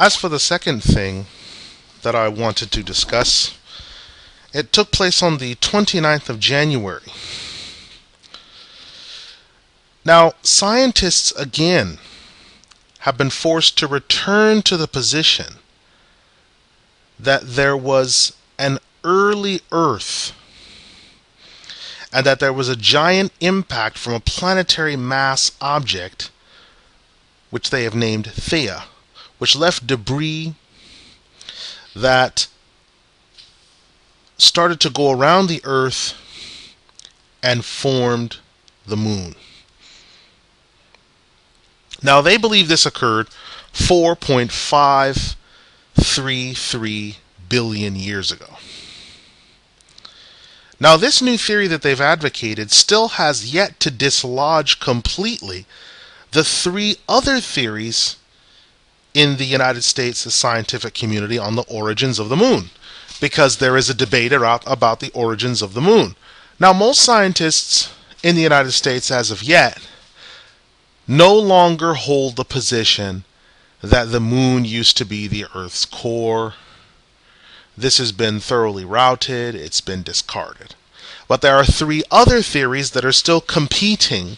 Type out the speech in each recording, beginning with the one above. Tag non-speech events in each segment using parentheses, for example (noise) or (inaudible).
As for the second thing that I wanted to discuss, it took place on the 29th of January. Now, scientists again have been forced to return to the position that there was an early Earth and that there was a giant impact from a planetary mass object, which they have named Theia, which left debris that started to go around the Earth and formed the moon. Now, they believe this occurred 4.533 billion years ago. Now, this new theory that they've advocated still has yet to dislodge completely the three other theories in the United States the scientific community on the origins of the moon, because there is a debate about the origins of the moon. Now, most scientists in the United States, as of yet, no longer hold the position that the moon used to be the Earth's core. This has been thoroughly routed, it's been discarded. But there are three other theories that are still competing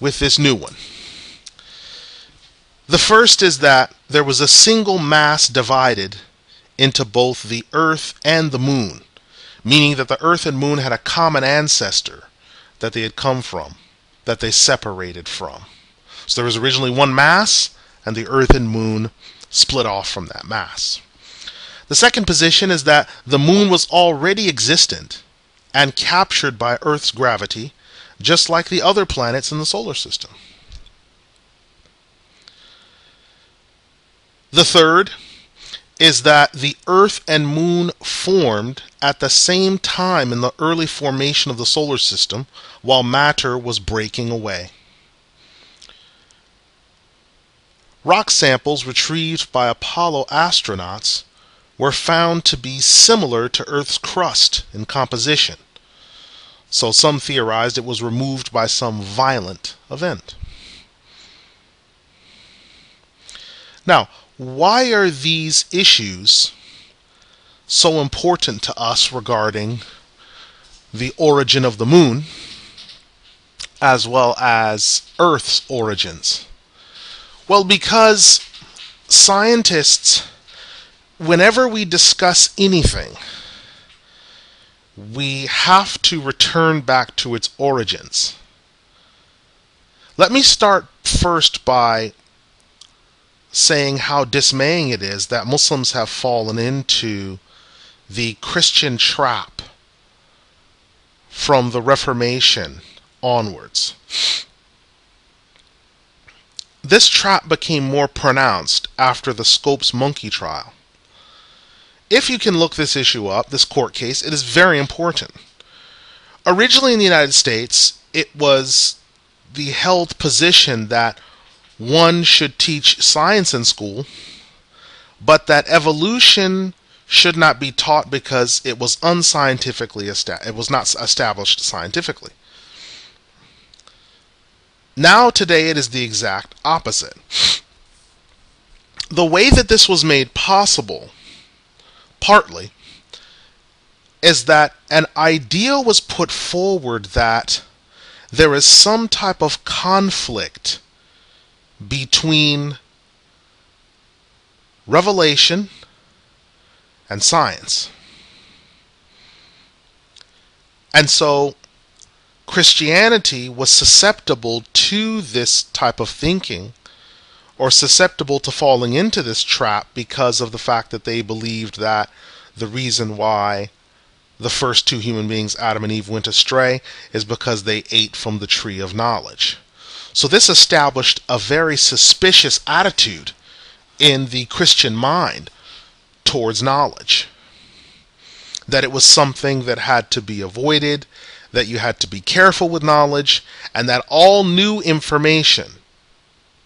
with this new one. The first is that there was a single mass divided into both the Earth and the Moon, meaning that the Earth and Moon had a common ancestor that they had come from, that they separated from. So there was originally one mass, and the Earth and Moon split off from that mass. The second position is that the Moon was already existent and captured by Earth's gravity, just like the other planets in the solar system. The third is that the Earth and Moon formed at the same time in the early formation of the solar system while matter was breaking away. Rock samples retrieved by Apollo astronauts were found to be similar to Earth's crust in composition. So some theorized it was removed by some violent event. Now, why are these issues so important to us regarding the origin of the moon as well as Earth's origins? Well, because scientists, whenever we discuss anything, we have to return back to its origins. Let me start first by saying how dismaying it is that Muslims have fallen into the Christian trap from the Reformation onwards. This trap became more pronounced after the Scopes monkey trial. If you can look this issue up, this court case, it is very important. Originally in the United States, it was the held position that one should teach science in school, but that evolution should not be taught because it was unscientifically established. It was not established scientifically. Now, today, it is the exact opposite. The way that this was made possible, partly, is that an idea was put forward that there is some type of conflict between revelation and science. And so Christianity was susceptible to this type of thinking or susceptible to falling into this trap because of the fact that they believed that the reason why the first two human beings, Adam and Eve, went astray is because they ate from the tree of knowledge. So this established a very suspicious attitude in the Christian mind towards knowledge. That it was something that had to be avoided, that you had to be careful with knowledge, and that all new information,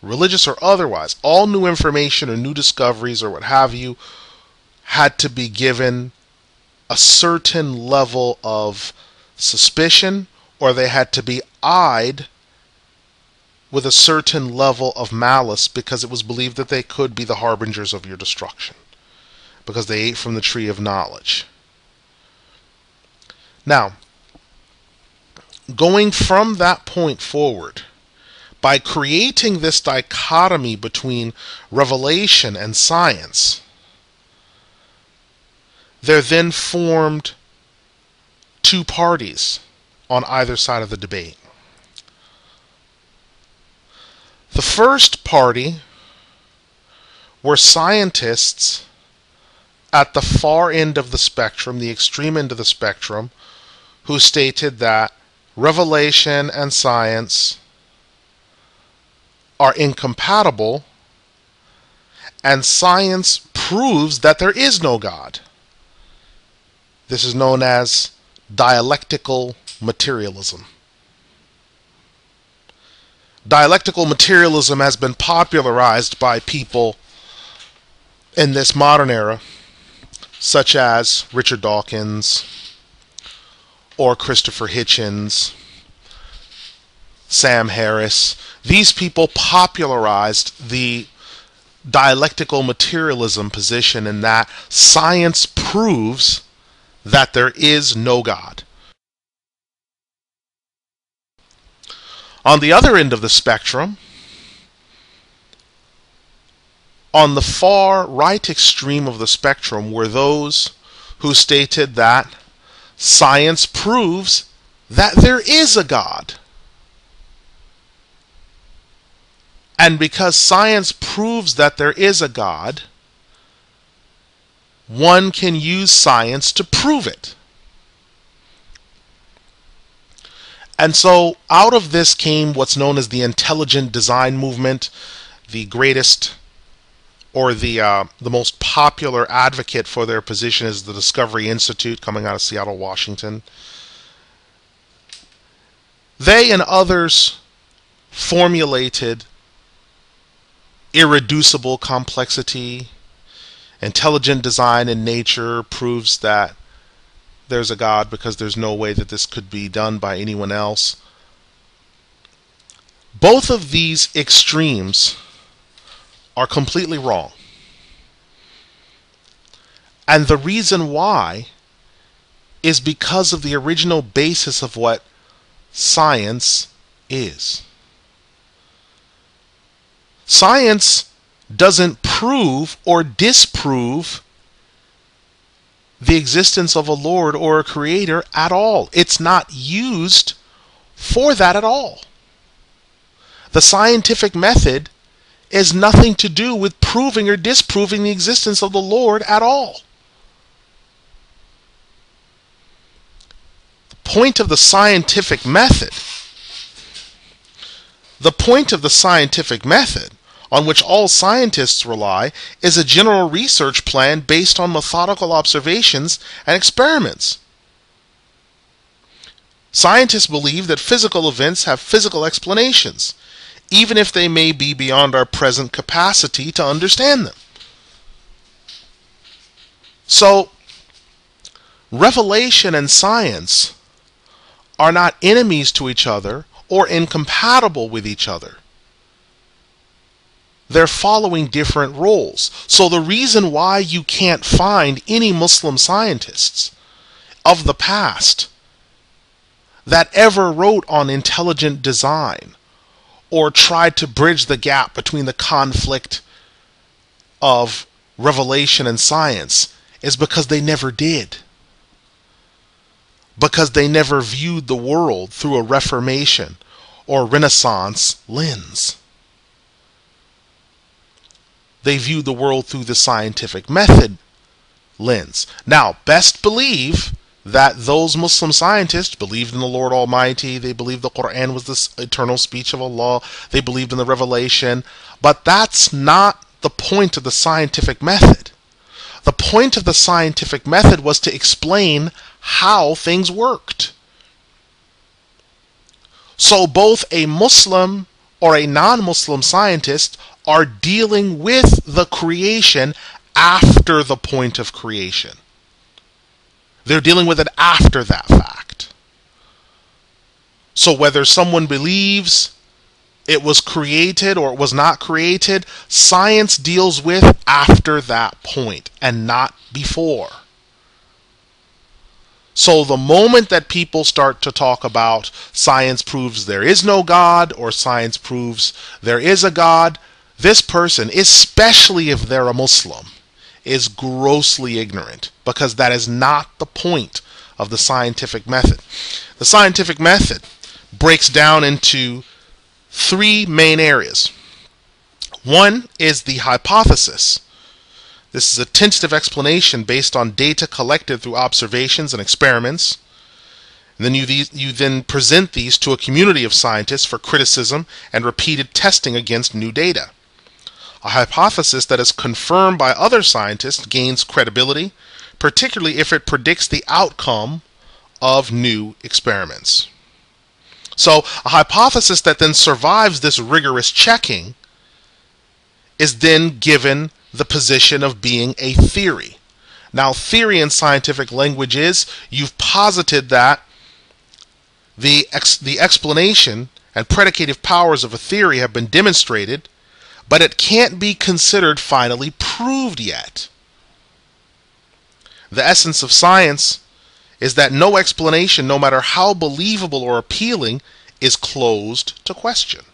religious or otherwise, all new information or new discoveries or what have you, had to be given a certain level of suspicion or they had to be eyed with a certain level of malice because it was believed that they could be the harbingers of your destruction because they ate from the tree of knowledge. Now, going from that point forward, by creating this dichotomy between revelation and science, there then formed two parties on either side of the debate. The first party were scientists at the far end of the spectrum, the extreme end of the spectrum, who stated that revelation and science are incompatible and science proves that there is no God. This is known as dialectical materialism. Dialectical materialism has been popularized by people in this modern era, such as Richard Dawkins or Christopher Hitchens, Sam Harris. These people popularized the dialectical materialism position in that science proves that there is no God. On the other end of the spectrum, on the far right extreme of the spectrum were those who stated that science proves that there is a God. And because science proves that there is a God, one can use science to prove it. And so out of this came what's known as the intelligent design movement, the greatest or the uh, the most popular advocate for their position is the Discovery Institute coming out of Seattle, Washington. They and others formulated irreducible complexity. Intelligent design in nature proves that there's a God because there's no way that this could be done by anyone else. Both of these extremes are completely wrong. And the reason why is because of the original basis of what science is. Science doesn't prove or disprove the existence of a Lord or a Creator at all. It's not used for that at all. The scientific method has nothing to do with proving or disproving the existence of the Lord at all. The point of the scientific method, the point of the scientific method on which all scientists rely is a general research plan based on methodical observations and experiments. Scientists believe that physical events have physical explanations, even if they may be beyond our present capacity to understand them. So, revelation and science are not enemies to each other or incompatible with each other they're following different roles. So the reason why you can't find any Muslim scientists of the past that ever wrote on intelligent design or tried to bridge the gap between the conflict of revelation and science is because they never did. Because they never viewed the world through a Reformation or Renaissance lens. They view the world through the scientific method lens. Now, best believe that those Muslim scientists believed in the Lord Almighty, they believed the Quran was the eternal speech of Allah, they believed in the revelation, but that's not the point of the scientific method. The point of the scientific method was to explain how things worked. So both a Muslim or a non Muslim scientist are dealing with the creation after the point of creation. They're dealing with it after that fact. So whether someone believes it was created or it was not created, science deals with after that point and not before. So the moment that people start to talk about science proves there is no God or science proves there is a God, this person, especially if they're a Muslim, is grossly ignorant because that is not the point of the scientific method. The scientific method breaks down into three main areas. One is the hypothesis. This is a tentative explanation based on data collected through observations and experiments. And then you, you then present these to a community of scientists for criticism and repeated testing against new data. A hypothesis that is confirmed by other scientists gains credibility, particularly if it predicts the outcome of new experiments. So, a hypothesis that then survives this rigorous checking is then given the position of being a theory. Now, theory in scientific language is you've posited that the, ex- the explanation and predicative powers of a theory have been demonstrated, but it can't be considered finally proved yet. The essence of science is that no explanation, no matter how believable or appealing, is closed to question.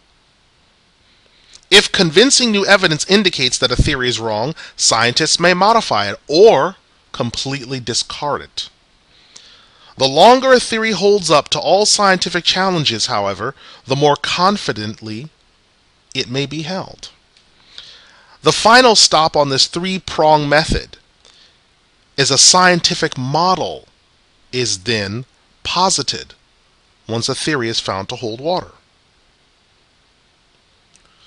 If convincing new evidence indicates that a theory is wrong, scientists may modify it or completely discard it. The longer a theory holds up to all scientific challenges, however, the more confidently it may be held. The final stop on this three prong method is a scientific model is then posited once a theory is found to hold water.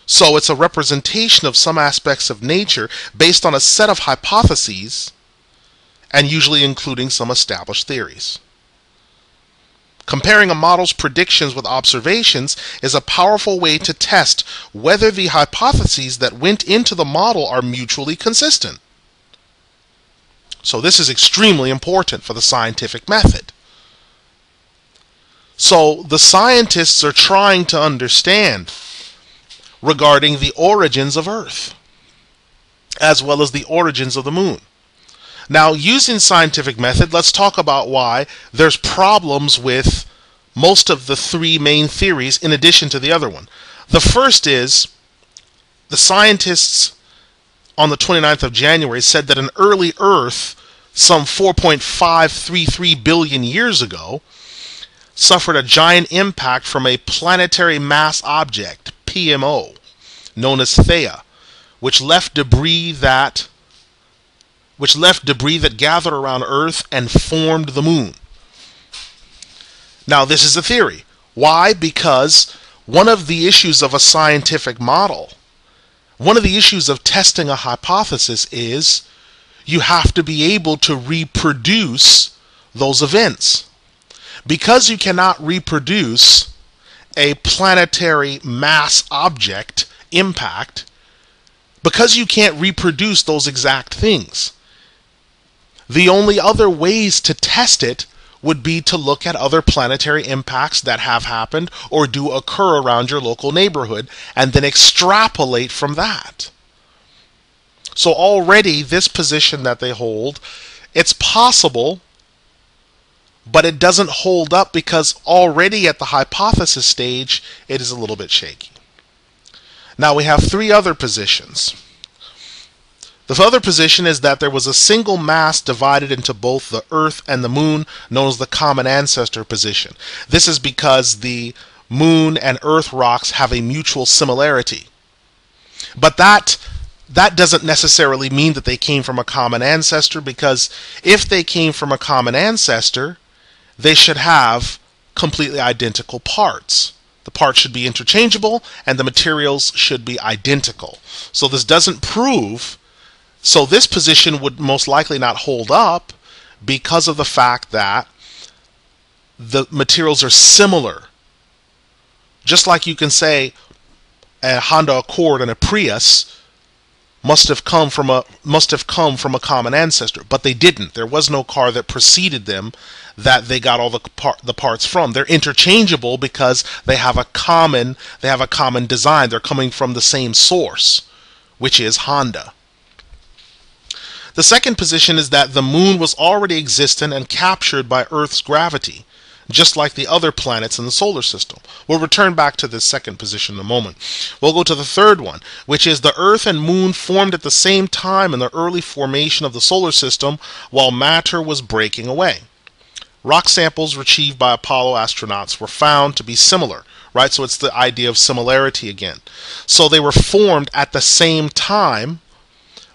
So it's a representation of some aspects of nature based on a set of hypotheses and usually including some established theories. Comparing a model's predictions with observations is a powerful way to test whether the hypotheses that went into the model are mutually consistent. So this is extremely important for the scientific method. So the scientists are trying to understand regarding the origins of Earth, as well as the origins of the moon. Now, using scientific method, let's talk about why there's problems with most of the three main theories in addition to the other one. The first is the scientists on the 29th of January said that an early Earth, some 4.533 billion years ago, suffered a giant impact from a planetary mass object, PMO, known as Theia, which left debris that which left debris that gathered around Earth and formed the moon. Now, this is a theory. Why? Because one of the issues of a scientific model, one of the issues of testing a hypothesis is you have to be able to reproduce those events. Because you cannot reproduce a planetary mass object impact, because you can't reproduce those exact things, the only other ways to test it would be to look at other planetary impacts that have happened or do occur around your local neighborhood and then extrapolate from that. So already this position that they hold, it's possible but it doesn't hold up because already at the hypothesis stage, it is a little bit shaky. Now we have three other positions. The other position is that there was a single mass divided into both the Earth and the Moon, known as the common ancestor position. This is because the Moon and Earth rocks have a mutual similarity. But that that doesn't necessarily mean that they came from a common ancestor because if they came from a common ancestor, they should have completely identical parts. The parts should be interchangeable and the materials should be identical. So this doesn't prove, so this position would most likely not hold up because of the fact that the materials are similar. Just like you can say a Honda Accord and a Prius, must have come from a must have come from a common ancestor, but they didn't. There was no car that preceded them that they got all the par- the parts from. They're interchangeable because they have a common they have a common design. They're coming from the same source, which is Honda. The second position is that the moon was already existent and captured by Earth's gravity, just like the other planets in the solar system. We'll return back to this second position in a moment. We'll go to the third one, which is the Earth and moon formed at the same time in the early formation of the solar system while matter was breaking away. Rock samples retrieved by Apollo astronauts were found to be similar, right? So it's the idea of similarity again. So they were formed at the same time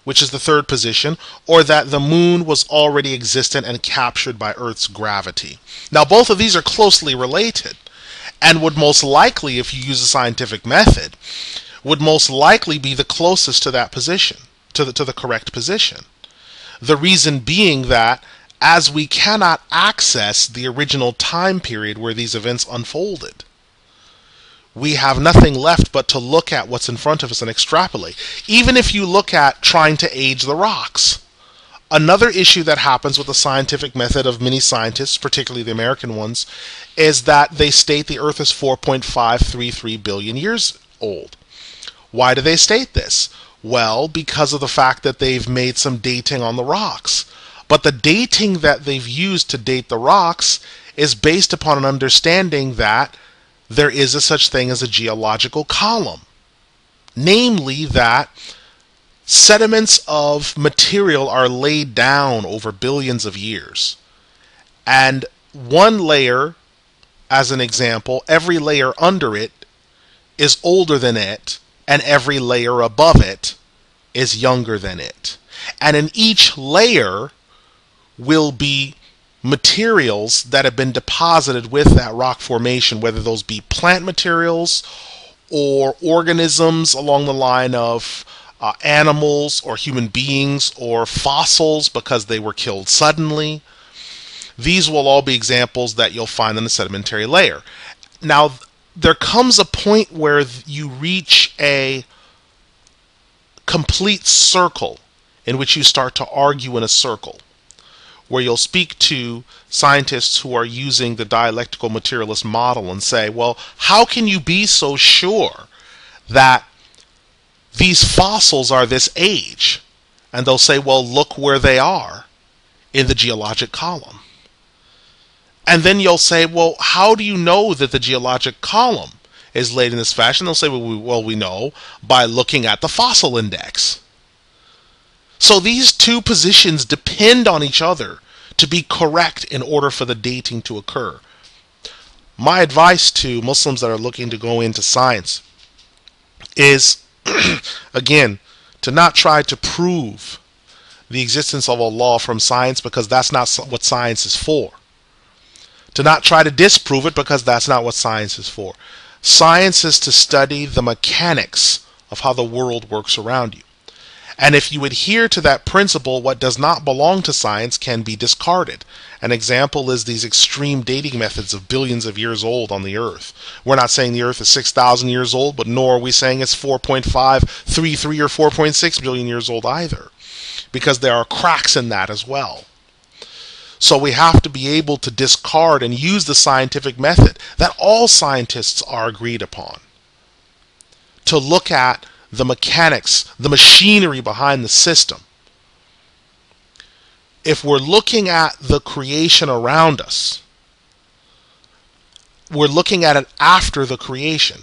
which is the third position, or that the moon was already existent and captured by Earth's gravity. Now, both of these are closely related and would most likely, if you use a scientific method, would most likely be the closest to that position, to the, to the correct position. The reason being that as we cannot access the original time period where these events unfolded, we have nothing left but to look at what's in front of us and extrapolate. Even if you look at trying to age the rocks. Another issue that happens with the scientific method of many scientists, particularly the American ones, is that they state the Earth is 4.533 billion years old. Why do they state this? Well, because of the fact that they've made some dating on the rocks. But the dating that they've used to date the rocks is based upon an understanding that there is a such thing as a geological column. Namely, that sediments of material are laid down over billions of years. And one layer, as an example, every layer under it is older than it, and every layer above it is younger than it. And in each layer will be materials that have been deposited with that rock formation, whether those be plant materials or organisms along the line of uh, animals or human beings or fossils because they were killed suddenly. These will all be examples that you'll find in the sedimentary layer. Now, there comes a point where you reach a complete circle in which you start to argue in a circle where you'll speak to scientists who are using the dialectical materialist model and say, well, how can you be so sure that these fossils are this age? And they'll say, well, look where they are in the geologic column. And then you'll say, well, how do you know that the geologic column is laid in this fashion? They'll say, well, we, well, we know by looking at the fossil index. So these two positions depend on each other to be correct in order for the dating to occur. My advice to Muslims that are looking to go into science is, (clears throat) again, to not try to prove the existence of Allah from science because that's not what science is for. To not try to disprove it because that's not what science is for. Science is to study the mechanics of how the world works around you. And if you adhere to that principle, what does not belong to science can be discarded. An example is these extreme dating methods of billions of years old on the Earth. We're not saying the Earth is 6,000 years old, but nor are we saying it's 4.533 or 4.6 billion years old either, because there are cracks in that as well. So we have to be able to discard and use the scientific method that all scientists are agreed upon to look at the mechanics, the machinery behind the system. If we're looking at the creation around us, we're looking at it after the creation.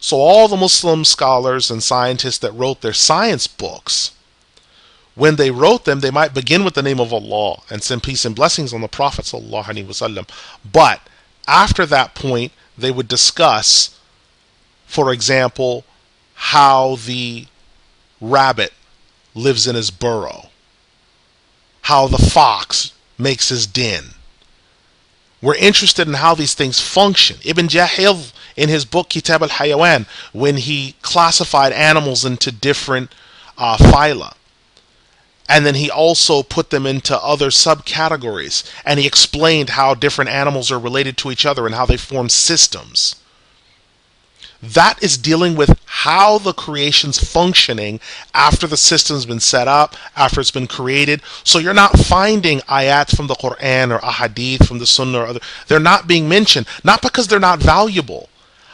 So, all the Muslim scholars and scientists that wrote their science books, when they wrote them, they might begin with the name of Allah and send peace and blessings on the Prophet. But after that point, they would discuss, for example, how the rabbit lives in his burrow, how the fox makes his den. We're interested in how these things function. Ibn Jahiz, in his book Kitab al Hayawan, when he classified animals into different uh, phyla, and then he also put them into other subcategories, and he explained how different animals are related to each other and how they form systems that is dealing with how the creation's functioning after the system's been set up, after it's been created. So you're not finding ayat from the Quran or ahadith from the Sunnah or other. They're not being mentioned, not because they're not valuable,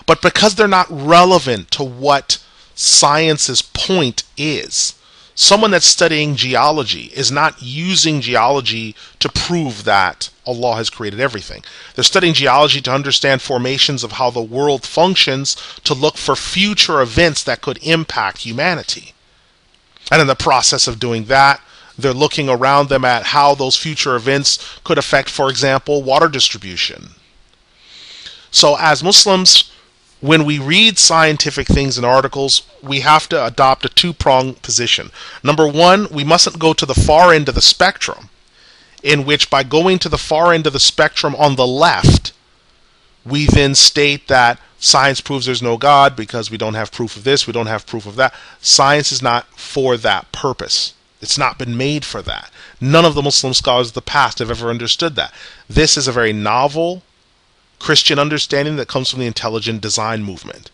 but because they're not relevant to what science's point is. Someone that's studying geology is not using geology to prove that Allah has created everything. They're studying geology to understand formations of how the world functions, to look for future events that could impact humanity. And in the process of doing that, they're looking around them at how those future events could affect, for example, water distribution. So, as Muslims, when we read scientific things and articles, we have to adopt a two pronged position. Number one, we mustn't go to the far end of the spectrum, in which by going to the far end of the spectrum on the left, we then state that science proves there's no God because we don't have proof of this, we don't have proof of that. Science is not for that purpose. It's not been made for that. None of the Muslim scholars of the past have ever understood that. This is a very novel Christian understanding that comes from the intelligent design movement,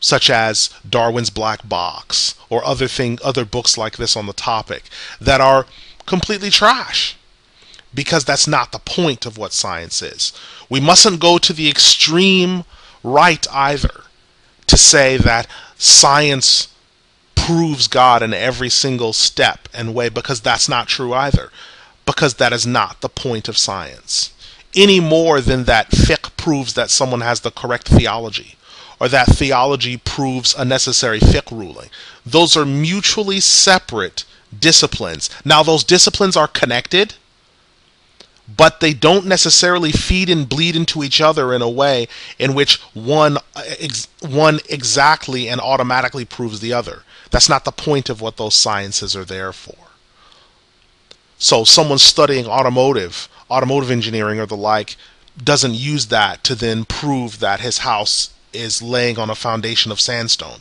such as Darwin's Black Box or other thing, other books like this on the topic that are completely trash because that's not the point of what science is. We mustn't go to the extreme right either to say that science proves God in every single step and way because that's not true either because that is not the point of science any more than that fiqh proves that someone has the correct theology or that theology proves a necessary fiqh ruling. Those are mutually separate disciplines. Now, those disciplines are connected, but they don't necessarily feed and bleed into each other in a way in which one, ex- one exactly and automatically proves the other. That's not the point of what those sciences are there for. So, someone studying automotive automotive engineering or the like doesn't use that to then prove that his house is laying on a foundation of sandstone.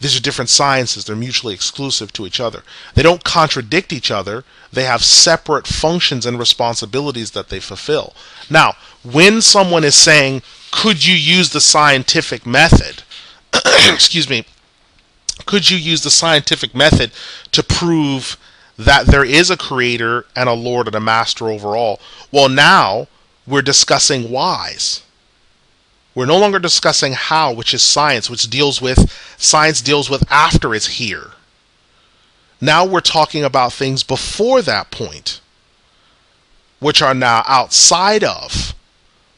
These are different sciences. They're mutually exclusive to each other. They don't contradict each other. They have separate functions and responsibilities that they fulfill. Now, when someone is saying, could you use the scientific method? (clears throat) excuse me. Could you use the scientific method to prove that there is a creator and a lord and a master over all. Well, now we're discussing whys. We're no longer discussing how, which is science, which deals with science deals with after it's here. Now we're talking about things before that point, which are now outside of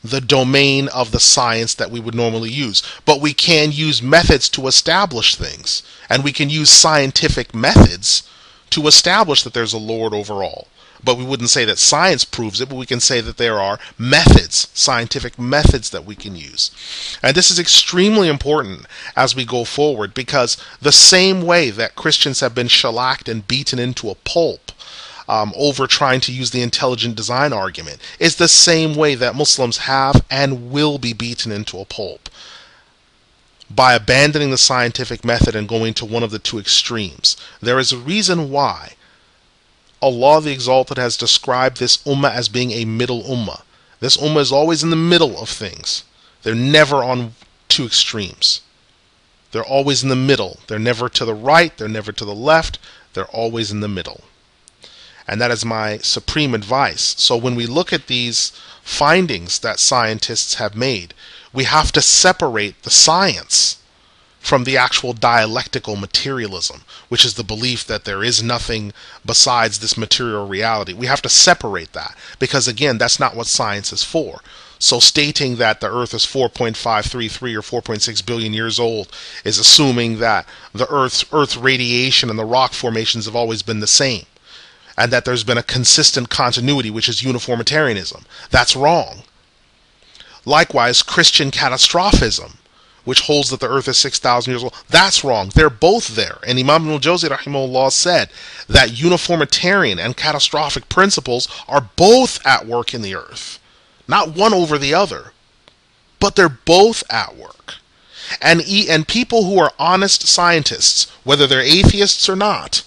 the domain of the science that we would normally use. But we can use methods to establish things, and we can use scientific methods to establish that there's a Lord over all. But we wouldn't say that science proves it, but we can say that there are methods, scientific methods that we can use. And this is extremely important as we go forward because the same way that Christians have been shellacked and beaten into a pulp um, over trying to use the intelligent design argument is the same way that Muslims have and will be beaten into a pulp by abandoning the scientific method and going to one of the two extremes. There is a reason why Allah the Exalted has described this ummah as being a middle ummah. This ummah is always in the middle of things. They're never on two extremes. They're always in the middle. They're never to the right, they're never to the left, they're always in the middle. And that is my supreme advice. So when we look at these findings that scientists have made, we have to separate the science from the actual dialectical materialism, which is the belief that there is nothing besides this material reality. We have to separate that because, again, that's not what science is for. So, stating that the Earth is 4.533 or 4.6 billion years old is assuming that the Earth's Earth radiation and the rock formations have always been the same, and that there's been a consistent continuity, which is uniformitarianism. That's wrong. Likewise, Christian catastrophism, which holds that the earth is 6,000 years old, that's wrong. They're both there. And Imam al Jawzi rahimahullah said that uniformitarian and catastrophic principles are both at work in the earth. Not one over the other, but they're both at work. And, e- and people who are honest scientists, whether they're atheists or not,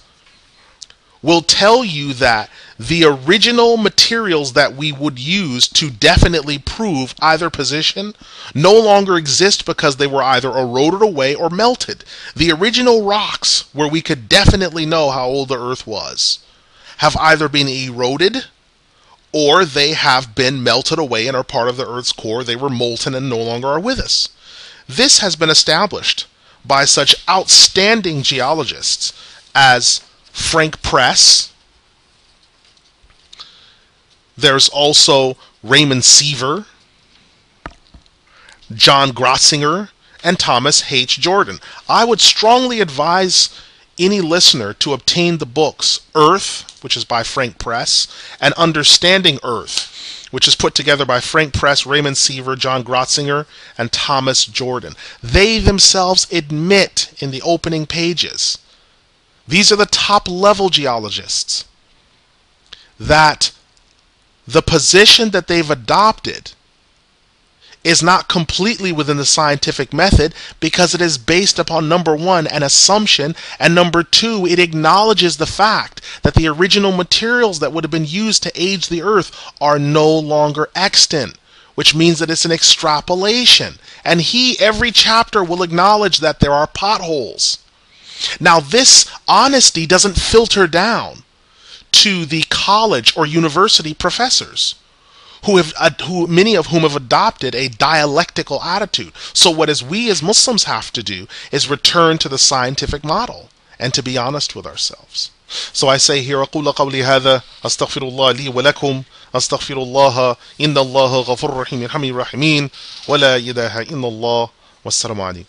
will tell you that the original materials that we would use to definitely prove either position no longer exist because they were either eroded away or melted. The original rocks where we could definitely know how old the Earth was have either been eroded or they have been melted away and are part of the Earth's core. They were molten and no longer are with us. This has been established by such outstanding geologists as Frank Press. There's also Raymond Siever, John Grotzinger, and Thomas H. Jordan. I would strongly advise any listener to obtain the books Earth, which is by Frank Press, and Understanding Earth, which is put together by Frank Press, Raymond Siever, John Grotzinger, and Thomas Jordan. They themselves admit in the opening pages, these are the top level geologists, that the position that they've adopted is not completely within the scientific method because it is based upon number one, an assumption, and number two, it acknowledges the fact that the original materials that would have been used to age the earth are no longer extant. Which means that it's an extrapolation. And he, every chapter, will acknowledge that there are potholes. Now, this honesty doesn't filter down to the college or university professors who have uh, who many of whom have adopted a dialectical attitude. So what as we as Muslims have to do is return to the scientific model and to be honest with ourselves. So I say here أقول قولي هذا أستغفر الله لي ولكم أستغفر الله إن الله غفور رحيم يرحم الراحمين ولا إله إلا الله والسلام عليكم